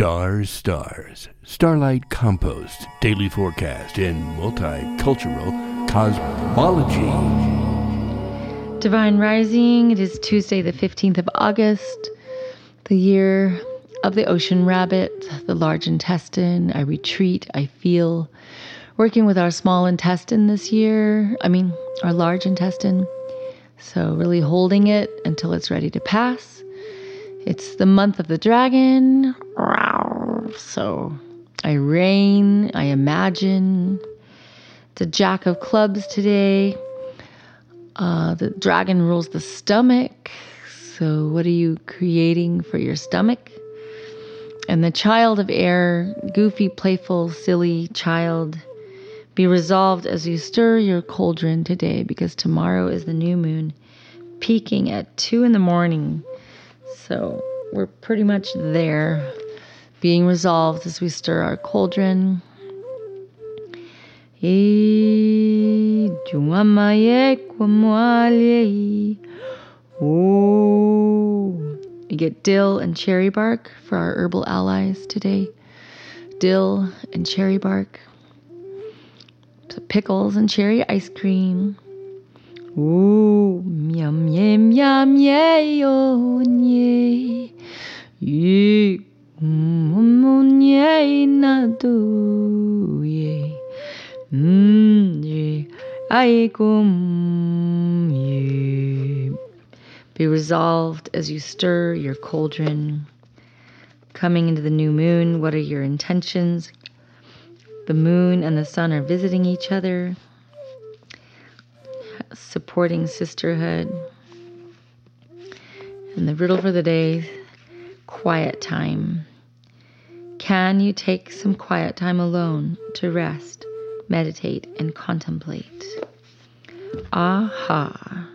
Stars, stars, starlight compost, daily forecast, and multicultural cosmology. Divine Rising, it is Tuesday, the 15th of August, the year of the ocean rabbit, the large intestine. I retreat, I feel. Working with our small intestine this year, I mean, our large intestine. So, really holding it until it's ready to pass. It's the month of the dragon. So I reign, I imagine. It's a jack of clubs today. Uh, the dragon rules the stomach. So, what are you creating for your stomach? And the child of air, goofy, playful, silly child, be resolved as you stir your cauldron today because tomorrow is the new moon, peaking at 2 in the morning. So we're pretty much there, being resolved as we stir our cauldron. We get dill and cherry bark for our herbal allies today. Dill and cherry bark. So pickles and cherry ice cream. Ooh, yum, yum, yum, yeah, oh, mm, yeah, Be resolved as you stir your cauldron. Coming into the new moon, what are your intentions? The moon and the sun are visiting each other supporting sisterhood. And the riddle for the day quiet time. Can you take some quiet time alone to rest, meditate, and contemplate? Aha.